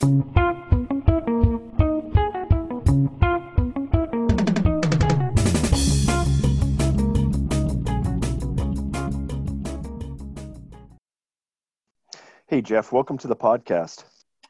Hey, Jeff, welcome to the podcast.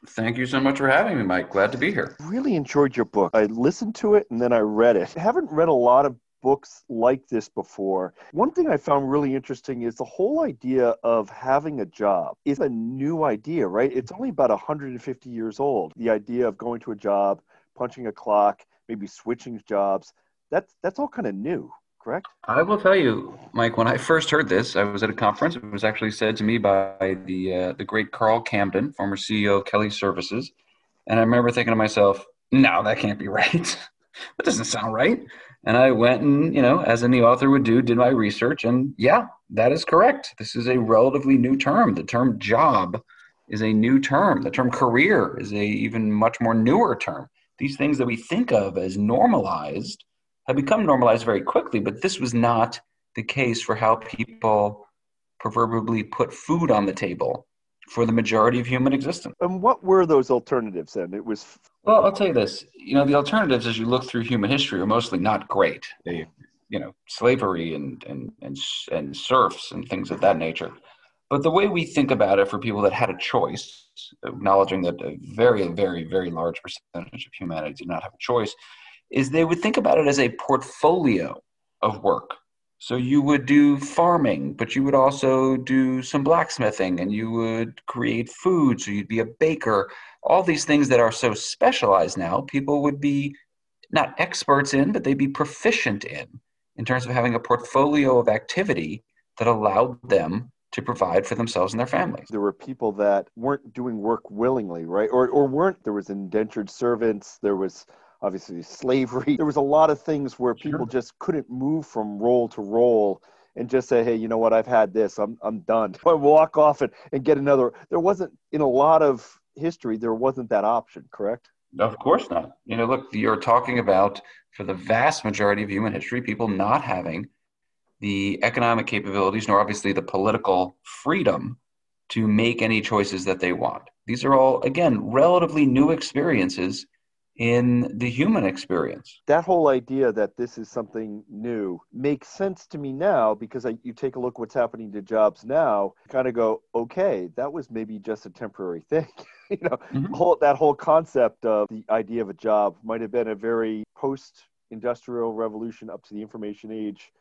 Thank you so much for having me, Mike. Glad to be here. Really enjoyed your book. I listened to it and then I read it. I haven't read a lot of books like this before. One thing I found really interesting is the whole idea of having a job is a new idea, right? It's only about 150 years old. The idea of going to a job, punching a clock, maybe switching jobs, that's that's all kind of new correct? I will tell you, Mike. When I first heard this, I was at a conference. It was actually said to me by the uh, the great Carl Camden, former CEO of Kelly Services, and I remember thinking to myself, "No, that can't be right. that doesn't sound right." And I went and, you know, as any author would do, did my research, and yeah, that is correct. This is a relatively new term. The term job is a new term. The term career is a even much more newer term. These things that we think of as normalized have become normalized very quickly, but this was not the case for how people proverbially put food on the table for the majority of human existence. And what were those alternatives then? It was Well, I'll tell you this. You know, the alternatives as you look through human history are mostly not great. They you know, slavery and and and and serfs and things of that nature. But the way we think about it for people that had a choice, acknowledging that a very, very, very large percentage of humanity did not have a choice, is they would think about it as a portfolio of work. So you would do farming, but you would also do some blacksmithing and you would create food. So you'd be a baker. All these things that are so specialized now, people would be not experts in, but they'd be proficient in, in terms of having a portfolio of activity that allowed them to provide for themselves and their families. There were people that weren't doing work willingly, right? Or, or weren't, there was indentured servants, there was obviously slavery. There was a lot of things where people sure. just couldn't move from role to role and just say, hey, you know what, I've had this, I'm, I'm done. I walk off and, and get another. There wasn't, in a lot of history, there wasn't that option, correct? Of course not. You know, look, you're talking about for the vast majority of human history, people not having the economic capabilities, nor obviously the political freedom to make any choices that they want. These are all, again, relatively new experiences in the human experience. That whole idea that this is something new makes sense to me now because I, you take a look what's happening to jobs now, kind of go, okay, that was maybe just a temporary thing. you know, mm-hmm. whole, that whole concept of the idea of a job might have been a very post industrial revolution up to the information age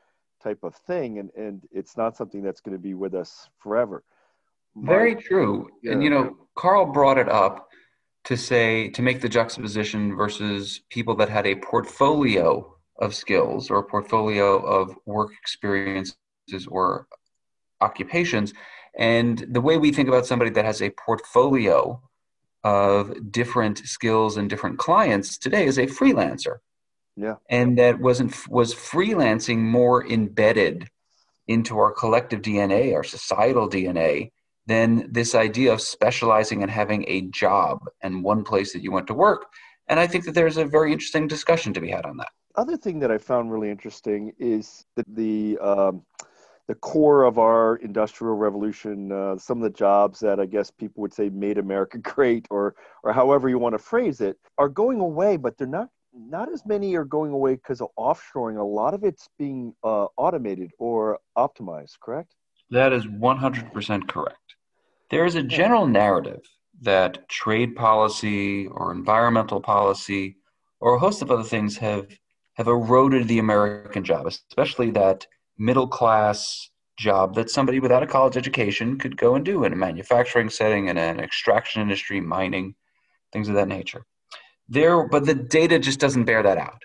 type of thing and, and it's not something that's going to be with us forever. My, very true. Yeah. And you know, Carl brought it up to say to make the juxtaposition versus people that had a portfolio of skills or a portfolio of work experiences or occupations. And the way we think about somebody that has a portfolio of different skills and different clients today is a freelancer. Yeah. And that wasn't was freelancing more embedded into our collective dna our societal dna than this idea of specializing and having a job and one place that you went to work. And I think that there's a very interesting discussion to be had on that. Other thing that I found really interesting is that the um, the core of our industrial revolution, uh, some of the jobs that I guess people would say made America great, or or however you want to phrase it, are going away, but they're not not as many are going away because of offshoring. A lot of it's being uh, automated or optimized. Correct? That is 100% correct. There is a general narrative that trade policy or environmental policy or a host of other things have have eroded the American job, especially that middle class job that somebody without a college education could go and do in a manufacturing setting, in an extraction industry, mining, things of that nature. There, but the data just doesn't bear that out.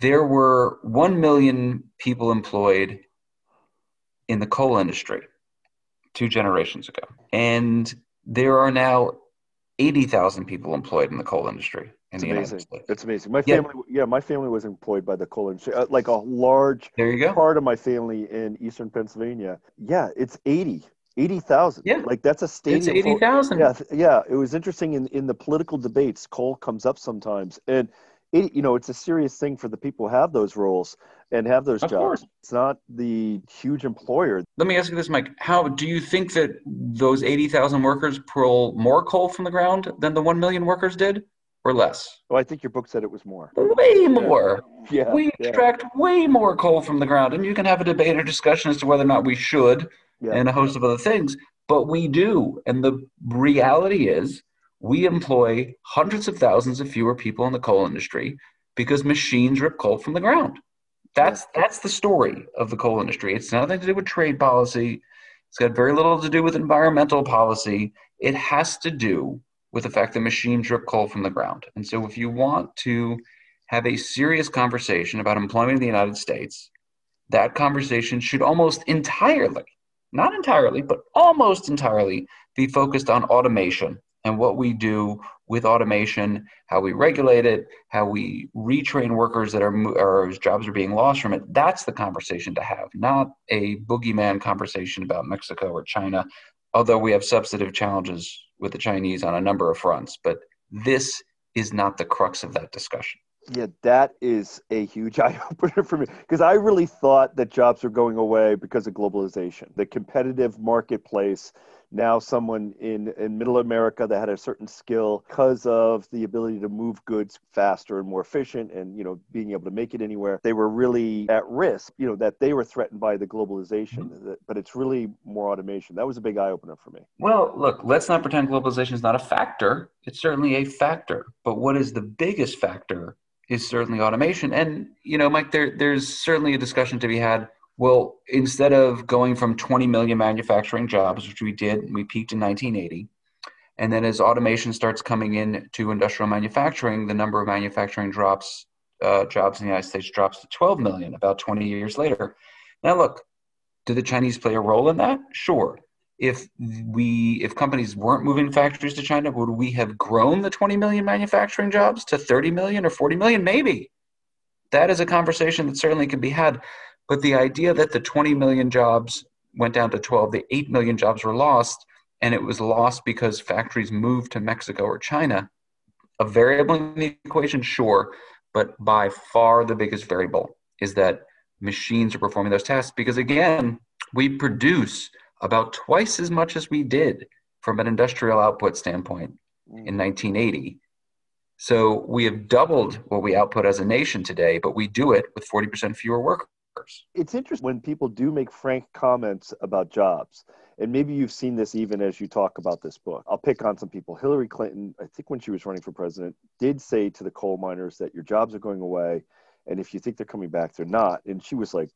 There were 1 million people employed in the coal industry two generations ago. And there are now 80,000 people employed in the coal industry. In it's amazing. It's amazing. My family, yeah. yeah. my family was employed by the coal industry. Uh, like a large there you go. part of my family in eastern Pennsylvania. Yeah, it's 80. 80,000. Yeah. Like that's a stadium. It's 80,000. Yeah. Yeah. It was interesting in, in the political debates, coal comes up sometimes. And it, you know, it's a serious thing for the people who have those roles and have those of jobs. Course. It's not the huge employer. Let me ask you this, Mike. How do you think that those 80,000 workers pull more coal from the ground than the 1 million workers did or less? Oh, I think your book said it was more. Way more. Yeah. we yeah. extract way more coal from the ground. And you can have a debate or discussion as to whether or not we should Yeah. and a host of other things, but we do. And the reality is we employ hundreds of thousands of fewer people in the coal industry because machines rip coal from the ground. That's that's the story of the coal industry. It's nothing to do with trade policy. It's got very little to do with environmental policy. It has to do with the fact that machines rip coal from the ground. And so if you want to have a serious conversation about employment in the United States, that conversation should almost entirely, not entirely, but almost entirely be focused on automation and what we do with automation, how we regulate it, how we retrain workers that are or whose jobs are being lost from it. That's the conversation to have, not a boogeyman conversation about Mexico or China. Although we have substantive challenges with the Chinese on a number of fronts, but this is not the crux of that discussion. Yeah, that is a huge eye opener for me because I really thought that jobs were going away because of globalization, the competitive marketplace. Now, someone in, in middle America that had a certain skill because of the ability to move goods faster and more efficient and, you know, being able to make it anywhere, they were really at risk, you know, that they were threatened by the globalization. Mm-hmm. But it's really more automation. That was a big eye opener for me. Well, look, let's not pretend globalization is not a factor. It's certainly a factor. But what is the biggest factor is certainly automation. And you know, Mike, there there's certainly a discussion to be had. Well, instead of going from 20 million manufacturing jobs, which we did, we peaked in 1980, and then as automation starts coming in to industrial manufacturing, the number of manufacturing drops uh, jobs in the United States drops to 12 million about 20 years later. Now, look, do the Chinese play a role in that? Sure. If we if companies weren't moving factories to China, would we have grown the 20 million manufacturing jobs to 30 million or 40 million? Maybe. That is a conversation that certainly can be had. But the idea that the 20 million jobs went down to 12, the 8 million jobs were lost, and it was lost because factories moved to Mexico or China, a variable in the equation, sure, but by far the biggest variable is that machines are performing those tasks because, again, we produce about twice as much as we did from an industrial output standpoint in mm. 1980. So we have doubled what we output as a nation today, but we do it with 40% fewer workers. It's interesting when people do make frank comments about jobs. And maybe you've seen this even as you talk about this book. I'll pick on some people. Hillary Clinton, I think when she was running for president, did say to the coal miners that your jobs are going away and if you think they're coming back they're not and she was like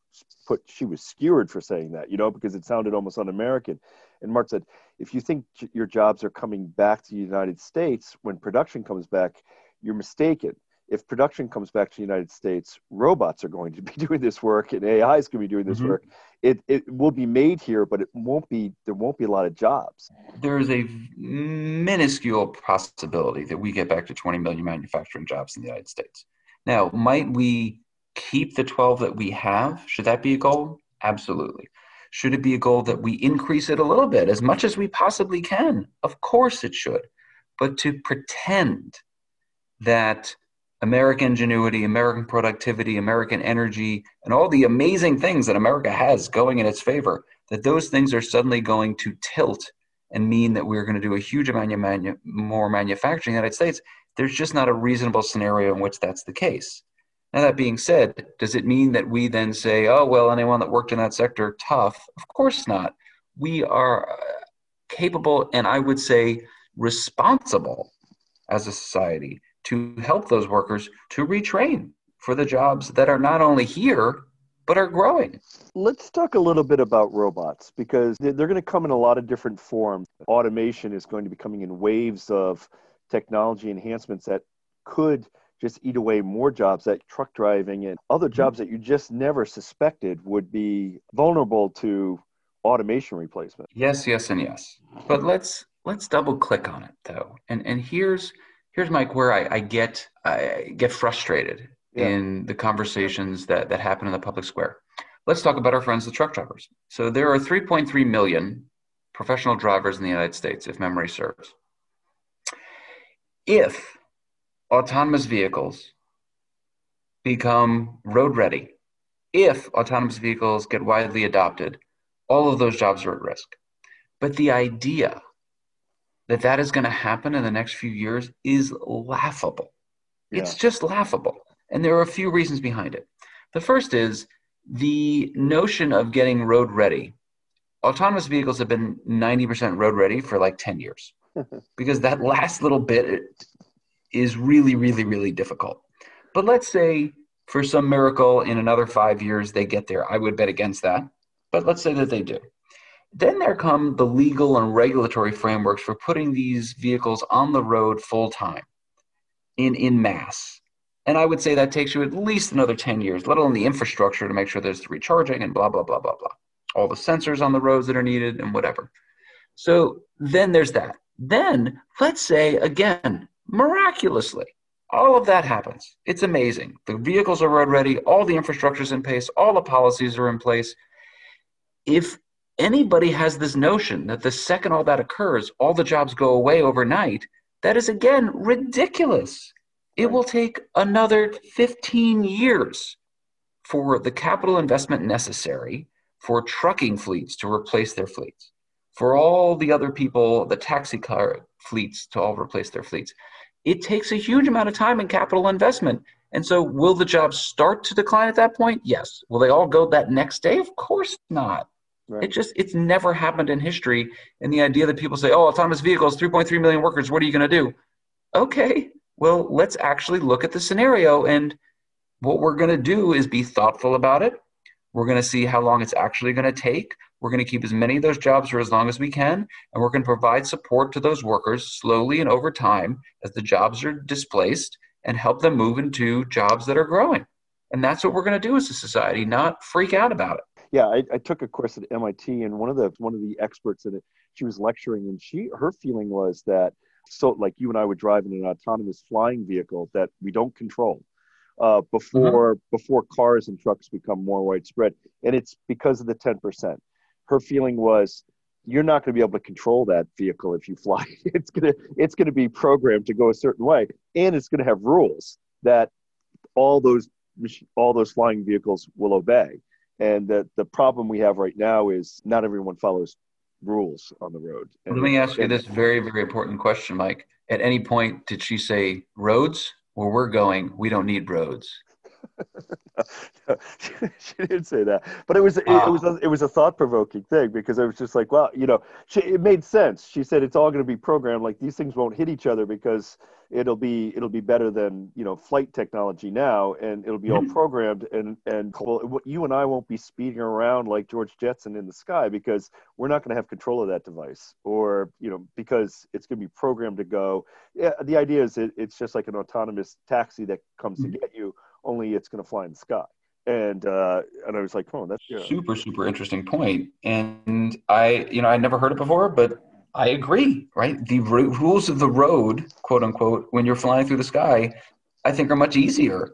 put she was skewered for saying that you know because it sounded almost un-american and mark said if you think your jobs are coming back to the united states when production comes back you're mistaken if production comes back to the united states robots are going to be doing this work and ai is going to be doing this mm-hmm. work it, it will be made here but it won't be there won't be a lot of jobs there is a minuscule possibility that we get back to 20 million manufacturing jobs in the united states now, might we keep the 12 that we have? Should that be a goal? Absolutely. Should it be a goal that we increase it a little bit as much as we possibly can? Of course it should. But to pretend that American ingenuity, American productivity, American energy, and all the amazing things that America has going in its favor, that those things are suddenly going to tilt and mean that we're going to do a huge amount of manu- more manufacturing in the United States there's just not a reasonable scenario in which that's the case. Now, that being said, does it mean that we then say, oh, well, anyone that worked in that sector, tough? Of course not. We are uh, capable and I would say responsible as a society to help those workers to retrain for the jobs that are not only here, but are growing. Let's talk a little bit about robots because they're going to come in a lot of different forms. Automation is going to be coming in waves of technology enhancements that could just eat away more jobs that truck driving and other mm-hmm. jobs that you just never suspected would be vulnerable to automation replacement. Yes, yes, and yes. But let's let's double click on it though. And and here's here's Mike where I, I get I get frustrated yeah. in the conversations that, that happen in the public square. Let's talk about our friends, the truck drivers. So there are 3.3 million professional drivers in the United States, if memory serves if autonomous vehicles become road ready, if autonomous vehicles get widely adopted, all of those jobs are at risk. But the idea that that is going to happen in the next few years is laughable. Yeah. It's just laughable. And there are a few reasons behind it. The first is the notion of getting road ready. Autonomous vehicles have been 90% road ready for like 10 years because that last little bit is really, really, really difficult. But let's say for some miracle in another five years they get there. I would bet against that. But let's say that they do. Then there come the legal and regulatory frameworks for putting these vehicles on the road full time in, in mass. And I would say that takes you at least another 10 years, let alone the infrastructure to make sure there's the recharging and blah, blah, blah, blah, blah. All the sensors on the roads that are needed and whatever. So then there's that. Then let's say, again, miraculously, all of that happens. It's amazing. The vehicles are road ready, all the infrastructure is in place, all the policies are in place. If anybody has this notion that the second all that occurs, all the jobs go away overnight, that is again ridiculous. It will take another 15 years for the capital investment necessary for trucking fleets to replace their fleets, for all the other people, the taxi car fleets to all replace their fleets. It takes a huge amount of time and capital investment. And so, will the jobs start to decline at that point? Yes. Will they all go that next day? Of course not. Right. It just it's never happened in history. And the idea that people say, "Oh, autonomous vehicles, 3.3 million workers, what are you going to do?" Okay, well, let's actually look at the scenario and what we're going to do is be thoughtful about it. We're going to see how long it's actually going to take. We're going to keep as many of those jobs for as long as we can, and we're going to provide support to those workers slowly and over time as the jobs are displaced and help them move into jobs that are growing. And that's what we're going to do as a society, not freak out about it yeah, I, I, took a course at MIT, and one of the one of the experts in it, she was lecturing, and she her feeling was that so like you and I would drive in an autonomous flying vehicle that we don't control uh, before mm-hmm. before cars and trucks become more widespread, and it's because of the ten percent. Her feeling was you're not going to be able to control that vehicle if you fly. It's gonna it's gonna be programmed to go a certain way, and it's going to have rules that all those all those flying vehicles will obey. And the, the problem we have right now is not everyone follows rules on the road. And, Let me ask you this very, very important question, Mike. At any point, did she say roads? Where we're going, we don't need roads. she didn't say that, but it was it, it was a, it was a thought provoking thing because I was just like, well, you know, she, it made sense. She said it's all going to be programmed. Like these things won't hit each other because it'll be it'll be better than you know flight technology now, and it'll be all mm-hmm. programmed. And and well, you and I won't be speeding around like George Jetson in the sky because we're not going to have control of that device, or you know, because it's going to be programmed to go. Yeah, the idea is it, it's just like an autonomous taxi that comes to mm-hmm. get you only it's going to fly in the sky. And uh, and I was like, oh, that's yeah. super super interesting point. And I, you know, I never heard it before, but I agree. Right, the r- rules of the road, quote unquote, when you're flying through the sky, I think are much easier.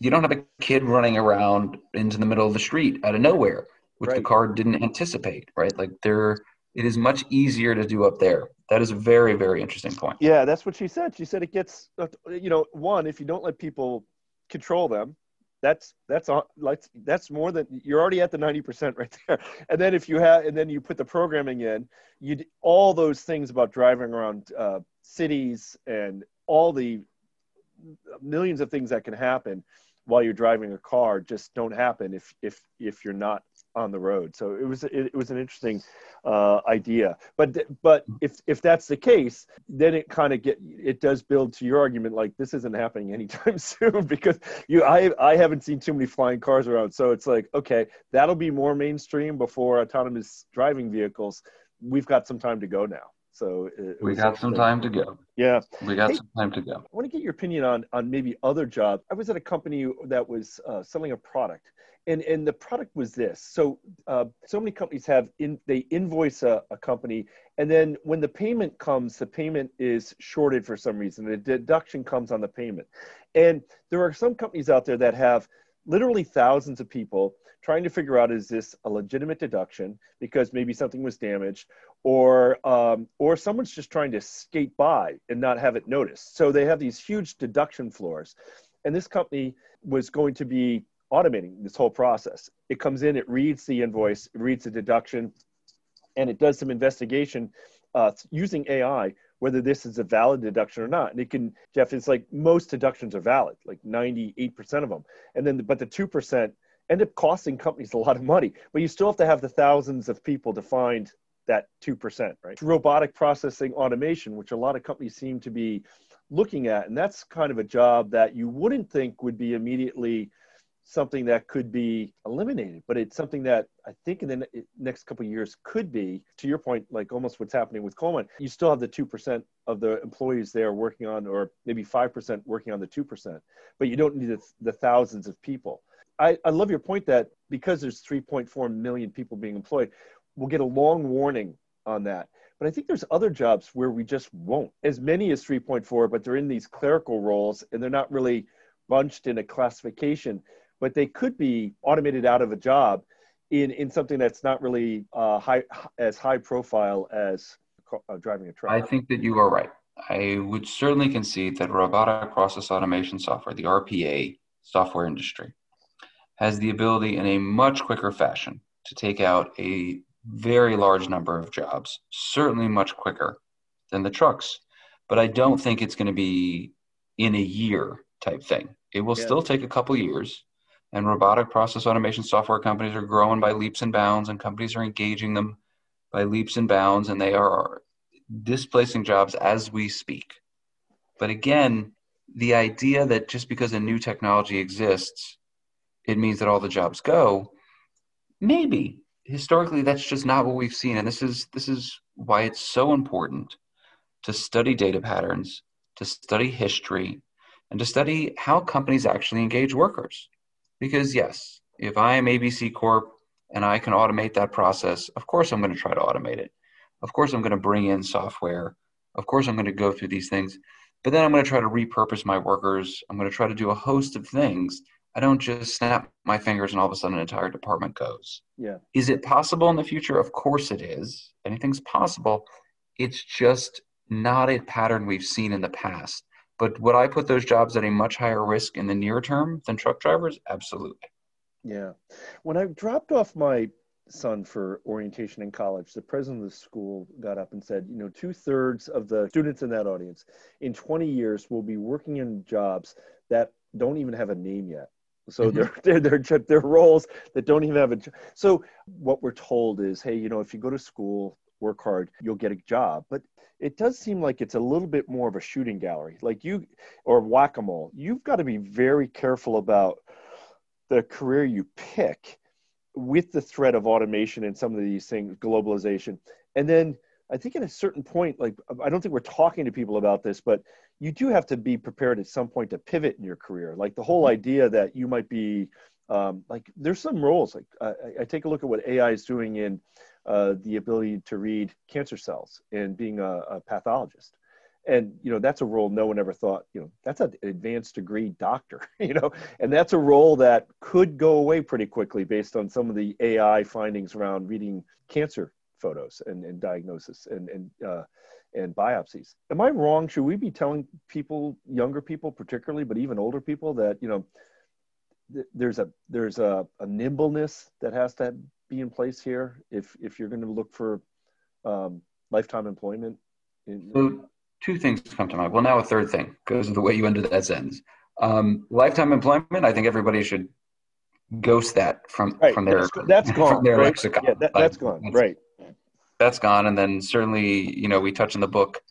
You don't have a kid running around into the middle of the street out of nowhere, which right. the car didn't anticipate. Right, like there, it is much easier to do up there. That is a very, very interesting point. Yeah, that's what she said. She said it gets, you know, one, if you don't let people control them that's that's like that's more than you're already at the 90% right there. And then if you have and then you put the programming in you all those things about driving around uh, cities and all the millions of things that can happen while you're driving a car just don't happen if if if you're not on the road. So it was it, it was an interesting uh, idea. But but if if that's the case, then it kind of get it does build to your argument like this isn't happening anytime soon because you I I haven't seen too many flying cars around. So it's like okay, that'll be more mainstream before autonomous driving vehicles. We've got some time to go now. So we got some time to go. Yeah, we got hey, some time to go. I want to get your opinion on on maybe other jobs. I was at a company that was uh, selling a product, and and the product was this. So uh, so many companies have in they invoice a, a, company and then when the payment comes the payment is shorted for some reason. The deduction comes on the payment. And there are some companies out there that have literally thousands of people trying to figure out is this a legitimate deduction because maybe something was damaged or um, or someone's just trying to skate by and not have it noticed. So they have these huge deduction floors. And this company was going to be automating this whole process. It comes in, it reads the invoice, it reads the deduction, and it does some investigation uh, using AI whether this is a valid deduction or not. And it can, Jeff, it's like most deductions are valid, like 98% of them. And then, but the 2% end up costing companies a lot of money, but you still have to have the thousands of people to find that 2%, right? Robotic processing automation, which a lot of companies seem to be looking at. And that's kind of a job that you wouldn't think would be immediately something that could be eliminated, but it's something that I think in the ne- next couple years could be, to your point, like almost what's happening with Coleman. You still have the 2% of the employees there working on, or maybe 5% working on the 2%, but you don't need the, the thousands of people. I, I love your point that because there's 3.4 million people being employed, we'll get a long warning on that. But I think there's other jobs where we just won't. As many as 3.4, but they're in these clerical roles and they're not really bunched in a classification but they could be automated out of a job in, in something that's not really uh, high, as high profile as uh, driving a truck. I think that you are right. I would certainly concede that robotic process automation software, the RPA software industry, has the ability in a much quicker fashion to take out a very large number of jobs, certainly much quicker than the trucks. But I don't think it's going to be in a year type thing. It will yeah. still take a couple years and robotic process automation software companies are growing by leaps and bounds and companies are engaging them by leaps and bounds and they are displacing jobs as we speak. But again the idea that just because a new technology exists it means that all the jobs go maybe. Historically that's just not what we've seen and this is this is why it's so important to study data patterns to study history and to study how companies actually engage workers because, yes, if I am ABC Corp and I can automate that process, of course I'm going to try to automate it. Of course I'm going to bring in software. Of course I'm going to go through these things. But then I'm going to try to repurpose my workers. I'm going to try to do a host of things. I don't just snap my fingers and all of a sudden an entire department goes. Yeah. Is it possible in the future? Of course it is. Anything's possible. It's just not a pattern we've seen in the past. But would I put those jobs at a much higher risk in the near term than truck drivers? Absolutely. Yeah. When I dropped off my son for orientation in college, the president of the school got up and said, you know, two thirds of the students in that audience in 20 years will be working in jobs that don't even have a name yet. So mm-hmm. they're, they're, they're, they're roles that don't even have a, so what we're told is, hey, you know, if you go to school, work hard, you'll get a job. But it does seem like it's a little bit more of a shooting gallery, like you or whack a mole. You've got to be very careful about the career you pick with the threat of automation and some of these things, globalization. And then I think at a certain point, like I don't think we're talking to people about this, but you do have to be prepared at some point to pivot in your career. Like the whole idea that you might be um, like there's some roles like uh, I, I take a look at what AI is doing in uh, the ability to read cancer cells and being a, a, pathologist. And you know that's a role no one ever thought. You know that's an advanced degree doctor. You know, and that's a role that could go away pretty quickly based on some of the AI findings around reading cancer photos and, and diagnosis and and uh, and biopsies. Am I wrong? Should we be telling people, younger people particularly, but even older people, that you know there's a there's a, a nimbleness that has to be in place here if if you're going to look for um, lifetime employment? So two things come to mind. Well, now a third thing because of the way you ended that sentence. Um, lifetime employment. I think everybody should ghost that from right. from their that's, that's gone. From their right? lexicon. Yeah, that, has gone. That's, right. That's gone, and then certainly you know we touch in the book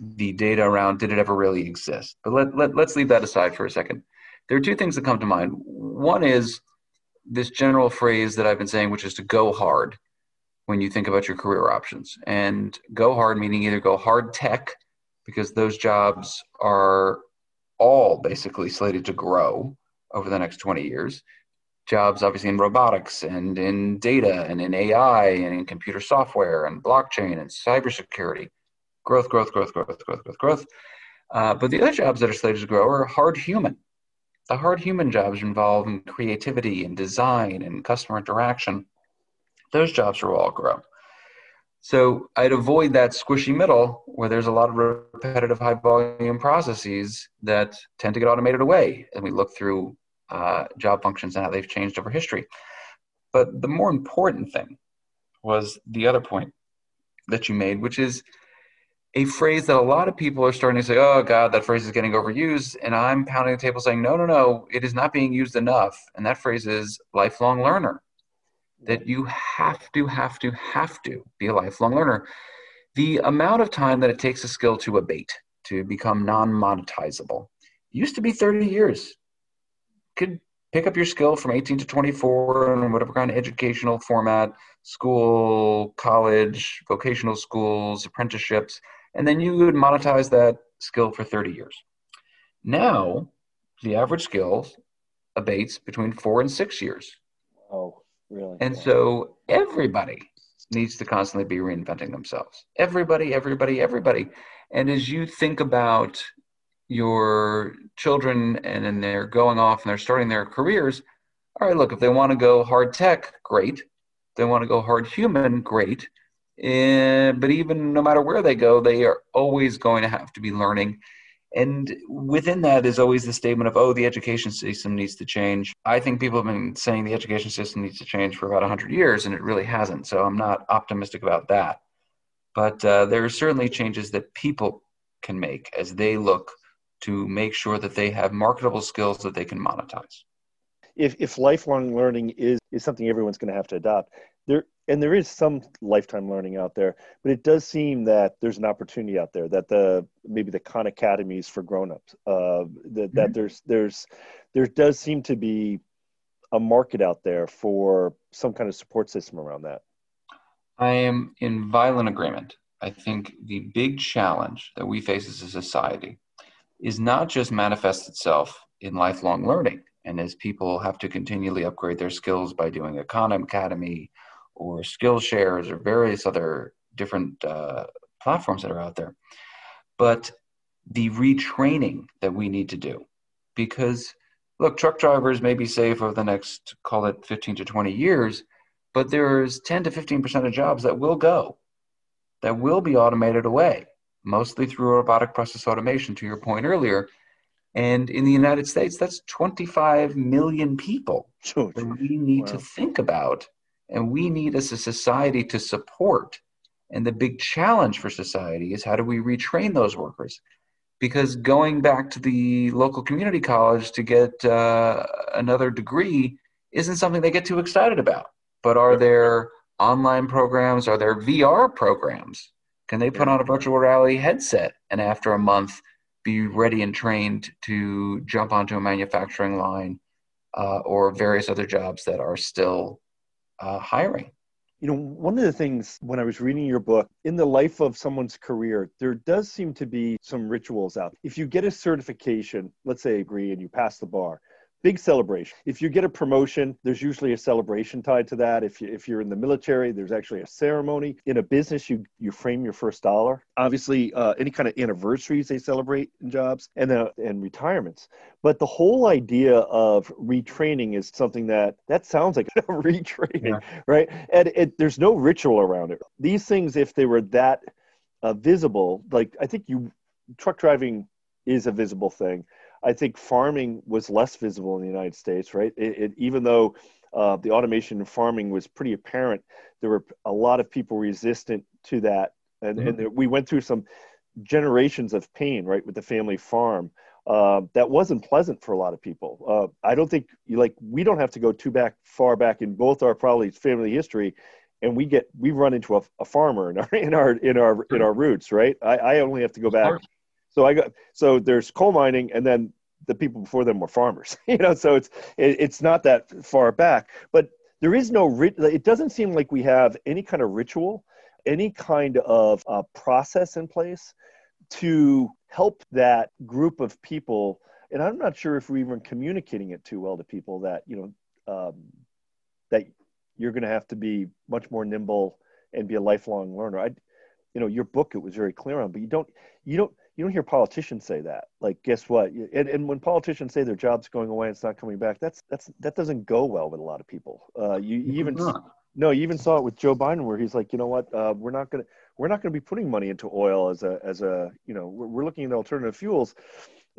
the data around did it ever really exist. But let, let let's leave that aside for a second. There are two things that come to mind. One is this general phrase that I've been saying, which is to go hard when you think about your career options. And go hard meaning either go hard tech, because those jobs are all basically slated to grow over the next 20 years. Jobs, obviously, in robotics and in data and in AI and in computer software and blockchain and cybersecurity. Growth, growth, growth, growth, growth, growth, growth. Uh, but the other jobs that are slated to grow are hard human the hard human jobs involve in creativity and design and customer interaction. Those jobs will all grow. So I'd avoid that squishy middle where there's a lot of repetitive high volume processes that tend to get automated away. And we look through uh, job functions and how they've changed over history. But the more important thing was the other point that you made, which is a phrase that a lot of people are starting to say, oh, God, that phrase is getting overused. And I'm pounding the table saying, no, no, no, it is not being used enough. And that phrase is lifelong learner that you have to, have to, have to be a lifelong learner. The amount of time that it takes a skill to abate, to become non monetizable, used to be 30 years. Could pick up your skill from 18 to 24 in whatever kind of educational format school, college, vocational schools, apprenticeships, and then you would monetize that skill for 30 years. Now, the average skill abates between four and six years. Oh. Really? And so everybody needs to constantly be reinventing themselves. Everybody, everybody, everybody. And as you think about your children and then they're going off and they're starting their careers, all right, look, if they want to go hard tech, great. If they want to go hard human, great. And, eh, but even no matter where they go, they are always going to have to be learning and within that is always the statement of, oh, the education system needs to change. I think people have been saying the education system needs to change for about 100 years, and it really hasn't. So I'm not optimistic about that. But uh, there are certainly changes that people can make as they look to make sure that they have marketable skills that they can monetize. If, if lifelong learning is, is something everyone's going to have to adopt, there and there is some lifetime learning out there but it does seem that there's an opportunity out there that the maybe the khan academies for grown-ups uh, that, mm-hmm. that there's there's there does seem to be a market out there for some kind of support system around that i am in violent agreement i think the big challenge that we face as a society is not just manifest itself in lifelong learning and as people have to continually upgrade their skills by doing a khan academy or Skillshares or various other different uh, platforms that are out there. But the retraining that we need to do, because look, truck drivers may be safe over the next, call it 15 to 20 years, but there's 10 to 15% of jobs that will go, that will be automated away, mostly through robotic process automation, to your point earlier. And in the United States, that's 25 million people that we need wow. to think about and we need as a society to support. And the big challenge for society is how do we retrain those workers? Because going back to the local community college to get uh, another degree isn't something they get too excited about. But are there online programs? Are there VR programs? Can they put on a virtual reality headset and after a month be ready and trained to jump onto a manufacturing line uh, or various other jobs that are still uh, hiring. You know, one of the things when I was reading your book, in the life of someone's career, there does seem to be some rituals out. If you get a certification, let's say agree and you pass the bar, big celebration. If you get a promotion, there's usually a celebration tied to that. If you if you're in the military, there's actually a ceremony. In a business, you you frame your first dollar. Obviously, uh, any kind of anniversaries they celebrate in jobs and uh, and retirements. But the whole idea of retraining is something that that sounds like retraining, yeah. right? And it, there's no ritual around it. These things, if they were that uh, visible, like I think you truck driving is a visible thing I think farming was less visible in the United States, right? It, it, even though uh, the automation in farming was pretty apparent, there were a lot of people resistant to that. And, mm-hmm. and there, we went through some generations of pain, right, with the family farm. Uh, that wasn't pleasant for a lot of people. Uh, I don't think like we don't have to go too back far back in both our probably family history, and we get we run into a, a farmer in our in our in our in our roots, right? I, I only have to go back so I got so there's coal mining, and then the people before them were farmers. you know, so it's it, it's not that far back, but there is no. It doesn't seem like we have any kind of ritual, any kind of uh, process in place to help that group of people. And I'm not sure if we're even communicating it too well to people that you know um, that you're going to have to be much more nimble and be a lifelong learner. I, you know, your book it was very clear on, but you don't you don't you don't hear politicians say that. Like, guess what? And, and when politicians say their job's going away it's not coming back, that's that's that doesn't go well with a lot of people. Uh, you, you even no, you even saw it with Joe Biden, where he's like, you know what, uh, we're not going to we're not to be putting money into oil as a as a you know we're, we're looking at alternative fuels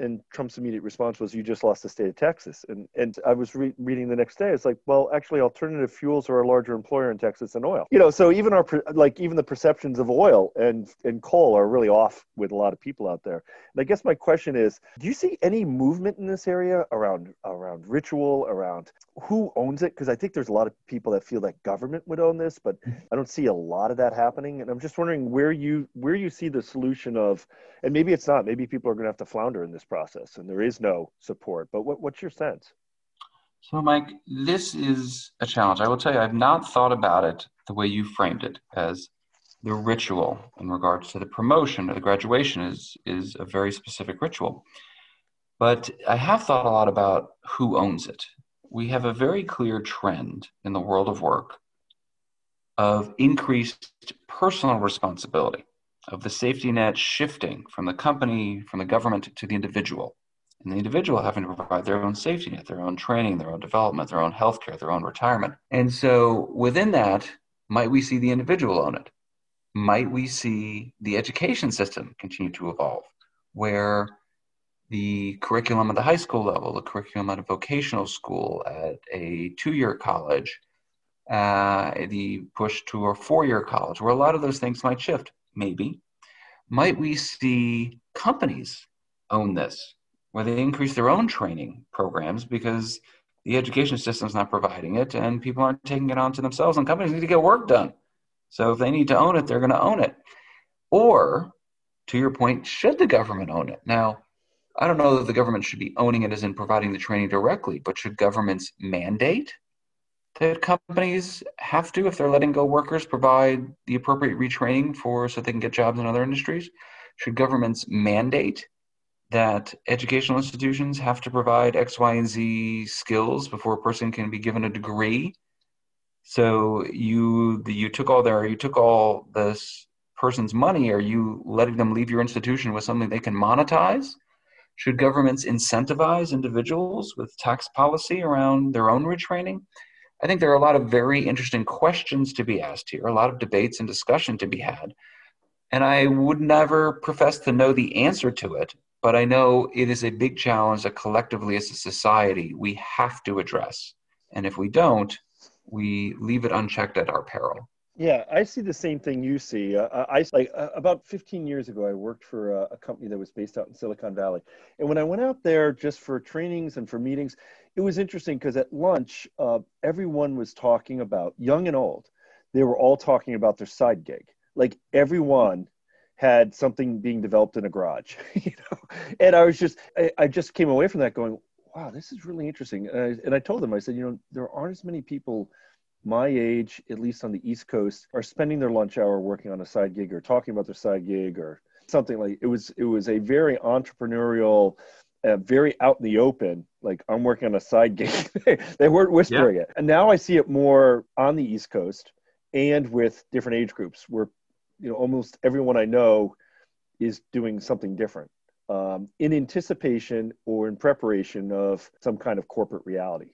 and Trump's immediate response was, "You just lost the state of Texas." And and I was re- reading the next day. It's like, well, actually, alternative fuels are a larger employer in Texas than oil. You know, so even our like even the perceptions of oil and and coal are really off with a lot of people out there. And I guess my question is, do you see any movement in this area around around ritual, around who owns it? Because I think there's a lot of people that feel that government would own this, but mm-hmm. I don't see a lot of that happening. And I'm just wondering where you where you see the solution of, and maybe it's not. Maybe people are going to have to flounder in this process and there is no support. But what, what's your sense? So, Mike, this is a challenge. I will tell you, I've not thought about it the way you framed it as the ritual in regards to the promotion or the graduation is is a very specific ritual. But I have thought a lot about who owns it. We have a very clear trend in the world of work of increased personal responsibility of the safety net shifting from the company, from the government to the individual. And the individual having to provide their own safety net, their own training, their own development, their own healthcare, their own retirement. And so within that, might we see the individual own it? Might we see the education system continue to evolve, where the curriculum at the high school level, the curriculum at a vocational school, at a two year college, uh, the push to a four year college, where a lot of those things might shift maybe. Might we see companies own this, where they increase their own training programs because the education system is not providing it and people aren't taking it on to themselves and companies need to get work done. So if they need to own it, they're going to own it. Or, to your point, should the government own it? Now, I don't know that the government should be owning it as in providing the training directly, but should governments mandate that companies have to, if they're letting go workers, provide the appropriate retraining for so they can get jobs in other industries? Should governments mandate that educational institutions have to provide X, Y, and Z skills before a person can be given a degree? So you you took all their you took all this person's money. Are you letting them leave your institution with something they can monetize? Should governments incentivize individuals with tax policy around their own retraining? I think there are a lot of very interesting questions to be asked here, a lot of debates and discussion to be had. And I would never profess to know the answer to it, but I know it is a big challenge that collectively as a society we have to address. And if we don't, we leave it unchecked at our peril. Yeah, I see the same thing you see. Uh, I like uh, about 15 years ago, I worked for a, a, company that was based out in Silicon Valley, and when I went out there just for trainings and for meetings, it was interesting because at lunch, uh, everyone was talking about young and old. They were all talking about their side gig. Like everyone had something being developed in a garage, you know. And I was just, I, I just came away from that going, "Wow, this is really interesting." And I, and I told them, I said, you know, there aren't as many people my age, at least on the East Coast, are spending their lunch hour working on a side gig or talking about their side gig or something like it was. It was a very entrepreneurial uh, very out in the open, like I'm working on a side gig. they weren't whispering yeah. it. And now I see it more on the East Coast and with different age groups where, you know, almost everyone I know is doing something different um, in anticipation or in preparation of some kind of corporate reality.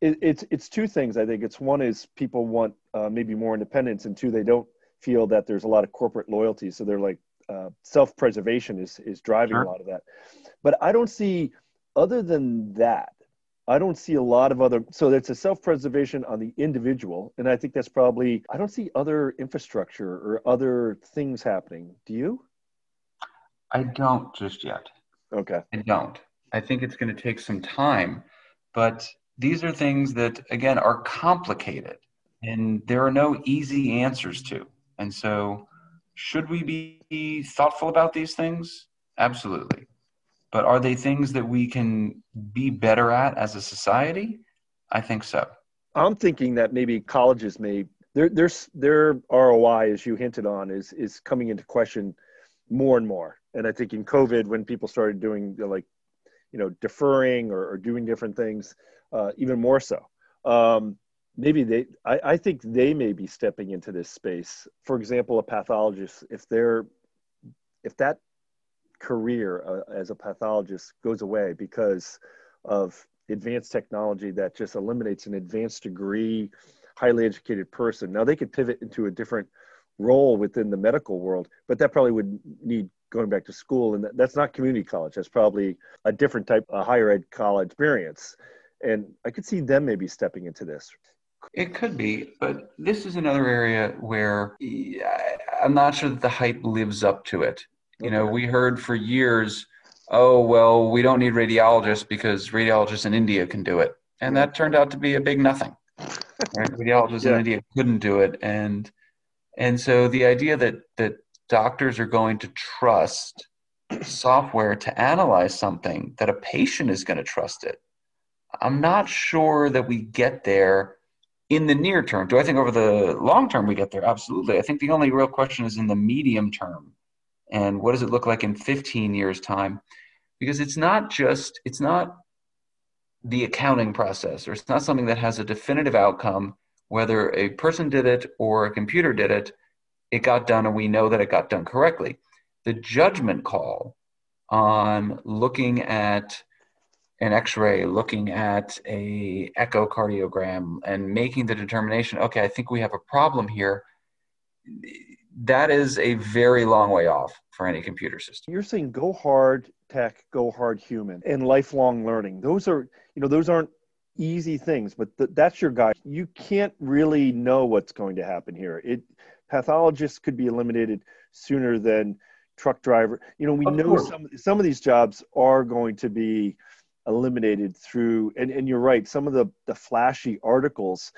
It, it's, it's two things. I think it's one is people want uh, maybe more independence and two, they don't feel that there's a lot of corporate loyalty. So they're like, uh, self-preservation is is driving sure. a lot of that. But I don't see, other than that, I don't see a lot of other. So it's a self-preservation on the individual, and I think that's probably. I don't see other infrastructure or other things happening. Do you? I don't just yet. Okay. I don't. I think it's going to take some time, but these are things that again are complicated, and there are no easy answers to. And so should we be thoughtful about these things? Absolutely. But are they things that we can be better at as a society? I think so. I'm thinking that maybe colleges may their their their ROI, as you hinted on, is is coming into question more and more. And I think in COVID, when people started doing like, you know, deferring or, or doing different things, uh, even more so. Um, maybe they I, I think they may be stepping into this space for example a pathologist if they're if that career uh, as a pathologist goes away because of advanced technology that just eliminates an advanced degree highly educated person. Now they could pivot into a different role within the medical world, but that probably would need going back to school. And that's not community college. That's probably a different type of higher ed college experience. And I could see them maybe stepping into this. It could be, but this is another area where I'm not sure that the hype lives up to it. You know, we heard for years, oh, well, we don't need radiologists because radiologists in India can do it. And that turned out to be a big nothing. Right? Radiologists yeah. in India couldn't do it. And and so the idea that that doctors are going to trust software to analyze something that a patient is going to trust it. I'm not sure that we get there in the near term. Do I think over the long term we get there? Absolutely. I think the only real question is in the medium term. And what does it look like in 15 years' time? Because it's not just, it's not the accounting process, or it's not something that has a definitive outcome, whether a person did it or a computer did it, it got done and we know that it got done correctly. The judgment call on looking at an x-ray looking at a echocardiogram and making the determination okay i think we have a problem here. That is a very long way off for any computer system. You're saying go hard tech go hard human and lifelong learning. Those are you know those aren't easy things but th- that's your guide. You can't really know what's going to happen here. It pathologists could be eliminated sooner than truck driver you know we of know course. some some of these jobs are going to be eliminated through and, and you're right some of the the flashy articles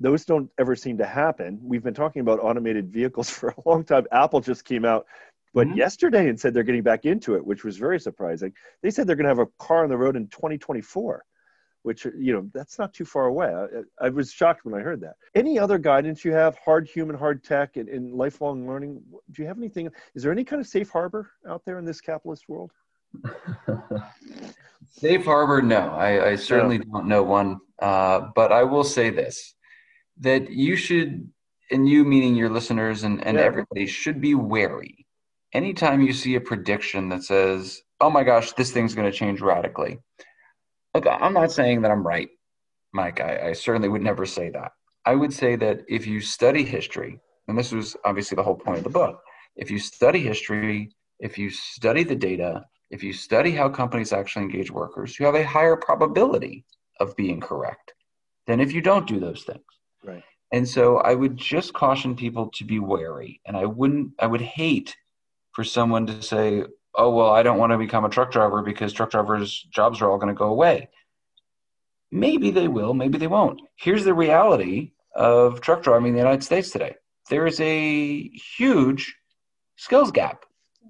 those don't ever seem to happen. We've been talking about automated vehicles for a long time. Apple just came out but mm-hmm. yesterday and said they're getting back into it which was very surprising. They said they're going to have a car on the road in 2024 which you know that's not too far away. I, I, was shocked when i heard that. Any other guidance you have hard human hard tech and, and lifelong learning do you have anything? Is there any kind of safe harbor out there in this capitalist world Safe harbor, no. I, I certainly yeah. don't know one. Uh, but I will say this that you should, and you meaning your listeners and, and yeah. everybody, should be wary. Anytime you see a prediction that says, oh my gosh, this thing's going to change radically. Look, I'm not saying that I'm right, Mike. I, I certainly would never say that. I would say that if you study history, and this was obviously the whole point of the book, if you study history, if you study the data, if you study how companies actually engage workers, you have a higher probability of being correct than if you don't do those things. Right. And so I would just caution people to be wary. And I wouldn't, I would hate for someone to say, oh, well, I don't want to become a truck driver because truck drivers' jobs are all going to go away. Maybe they will, maybe they won't. Here's the reality of truck driving in the United States today there is a huge skills gap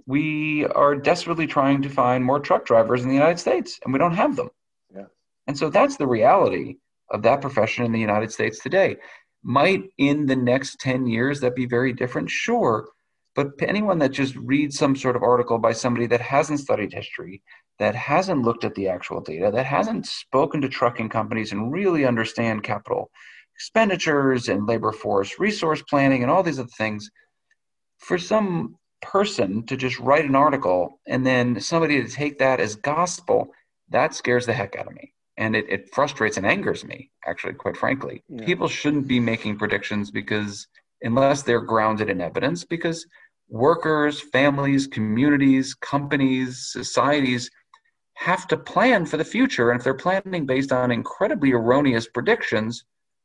we are desperately trying to find more truck drivers in the United States, and we don't have them. Yeah. And so that's the reality of that profession in the United States today. Might in the next 10 years that be very different? Sure. But anyone that just reads some sort of article by somebody that hasn't studied history, that hasn't looked at the actual data, that hasn't spoken to trucking companies and really understand capital expenditures and labor force resource planning and all these other things, for some person to just write an article and then somebody to take that as gospel, that scares the heck out of me. And it, it frustrates and angers me, actually, quite frankly. Yeah. People shouldn't be making predictions because, unless they're grounded in evidence, because workers, families, communities, companies, societies have to plan for the future. And if they're planning based on incredibly erroneous predictions,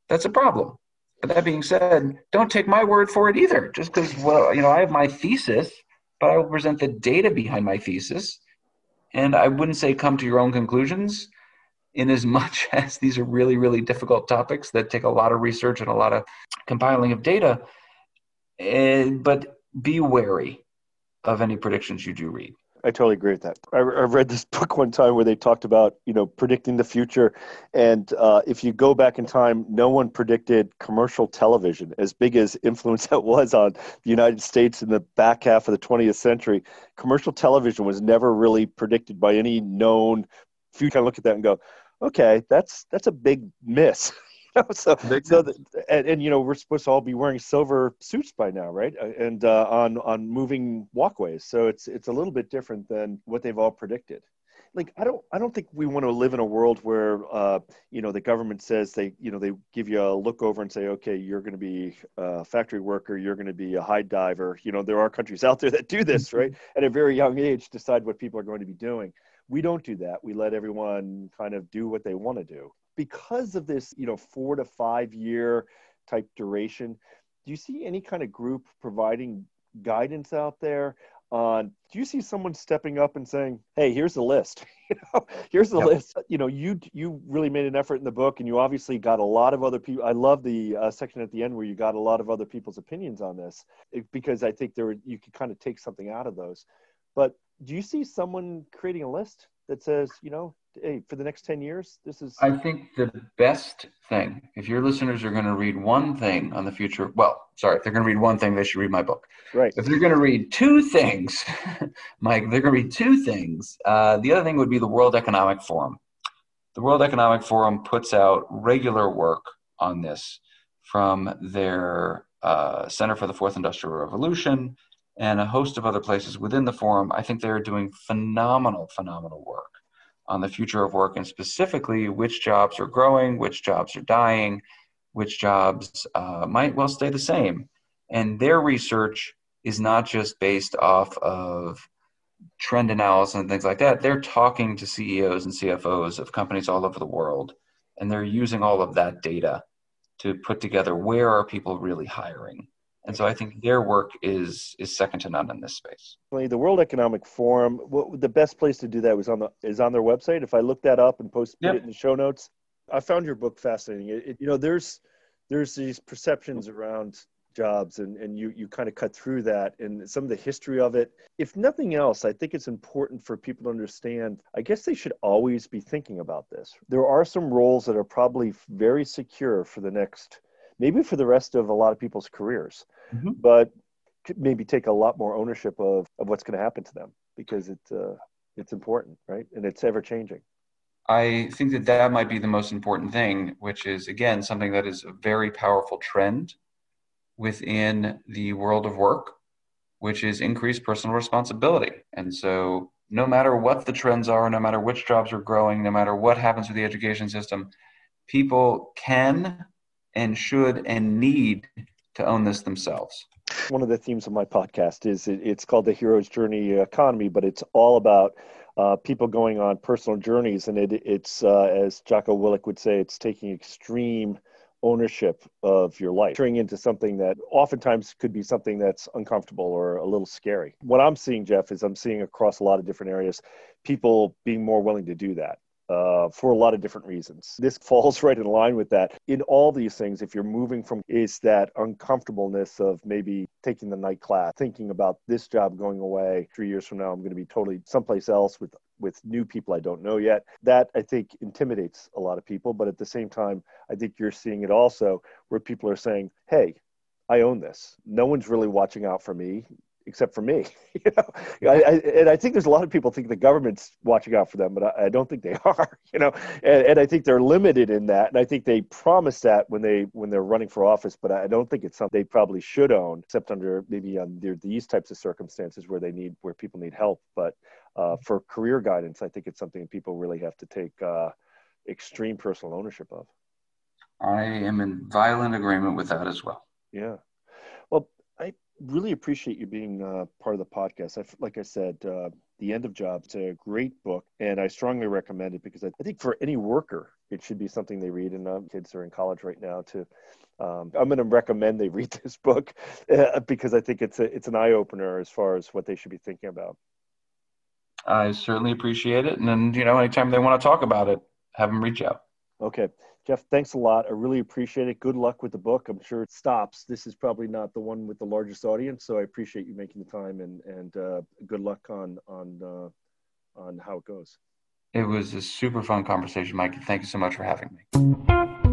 that's a problem. But that being said, don't take my word for it either. Just because, well, you know, I have my thesis, but I will present the data behind my thesis. And I wouldn't say come to your own conclusions in as much as these are really, really difficult topics that take a lot of research and a lot of compiling of data. And, but be wary of any predictions you do read. I totally agree with that. I, I, read this book one time where they talked about you know predicting the future, and uh, if you go back in time, no one predicted commercial television as big as influence that was on the United States in the back half of the 20th century. Commercial television was never really predicted by any known. You kind of look at that and go, okay, that's that's a big miss. so, so the, and, and, you know we're supposed to all be wearing silver suits by now, right? Uh, and uh, on on moving walkways. So it's it's a little bit different than what they've all predicted. like i don't i don't think we want to live in a world where uh you know the government says they you know they give you a look over and say okay you're going to be a factory worker you're going to be a high diver. You know there are countries out there that do this right? At a very young age decide what people are going to be doing. We don't do that. We let everyone kind of do what they want to do because of this you know four to five year type duration do you see any kind of group providing guidance out there? On do you see someone stepping up and saying hey here's the list you know? Here's the yep. list. You know you you really made an effort in the book and you obviously got a lot of other people i love the uh, section at the end where you got a lot of other people's opinions on this because i think there you could kind of take something out of those. But do you see someone creating a list that says you know hey, for the next 10 years, this is. I think the best thing, if your listeners are going to read one thing on the future, well, sorry, if they're going to read one thing, they should read my book. Right. If they're going to read two things, Mike, they're going to read two things. Uh, the other thing would be the World Economic Forum. The World Economic Forum puts out regular work on this from their uh, Center for the Fourth Industrial Revolution and a host of other places within the forum. I think they're doing phenomenal, phenomenal work on the future of work and specifically which jobs are growing, which jobs are dying, which jobs uh, might well stay the same. And their research is not just based off of trend analysis and things like that. They're talking to CEOs and CFOs of companies all over the world, and they're using all of that data to put together where are people really hiring and so I think their work is is second to none in this space. The World Economic Forum, what, the best place to do that was on the is on their website. If I look that up and post yep. it in the show notes, I found your book fascinating. It, it, you know, there's there's these perceptions around jobs and, and you, you kind of cut through that and some of the history of it. If nothing else, I think it's important for people to understand. I guess they should always be thinking about this. There are some roles that are probably very secure for the next maybe for the rest of a lot of people's careers, mm-hmm. but maybe take a lot more ownership of, of what's going to happen to them because it, uh, it's important, right? And it's ever changing. I think that that might be the most important thing, which is, again, something that is a very powerful trend within the world of work, which is increased personal responsibility. And so, no matter what the trends are, no matter which jobs are growing, no matter what happens with the education system, people can and should and need to own this themselves. One of the themes of my podcast is it's called the hero's journey economy, but it's all about uh, people going on personal journeys, and it, it's uh, as Jocko Willink would say, it's taking extreme ownership of your life, turning into something that oftentimes could be something that's uncomfortable or a little scary. What I'm seeing, Jeff, is I'm seeing across a lot of different areas people being more willing to do that uh, for a lot of different reasons. This falls right in line with that. In all these things, if you're moving from is that uncomfortableness of maybe taking the night class, thinking about this job going away three years from now, I'm going to be totally someplace else with with new people I don't know yet. That I think intimidates a lot of people. But at the same time, I think you're seeing it also where people are saying, hey, I own this. No one's really watching out for me except for me. you know, I, I, and I think there's a lot of people think the government's watching out for them, but I, I don't think they are. You know, and, and, I think they're limited in that, and I think they promise that when they when they're running for office, but I don't think it's something they probably should own, except under maybe under these types of circumstances where they need where people need help. But uh, for career guidance, I think it's something people really have to take uh, extreme personal ownership of. I am in violent agreement with that as well. Yeah. Really appreciate you being uh, part of the podcast. I, like I said, uh, The End of Jobs, it's a great book, and I strongly recommend it because I, I think for any worker, it should be something they read. And uh, kids are in college right now too. Um, I'm going to recommend they read this book uh, because I think it's a, it's an eye opener as far as what they should be thinking about. I certainly appreciate it, and then you know, anytime they want to talk about it, have them reach out. Okay. Jeff, thanks a lot. I really appreciate it. Good luck with the book. I'm sure it stops. This is probably not the one with the largest audience, so I appreciate you making the time and and uh, good luck on on uh, on how it goes. It was a super fun conversation, Mike. Thank you so much for having me.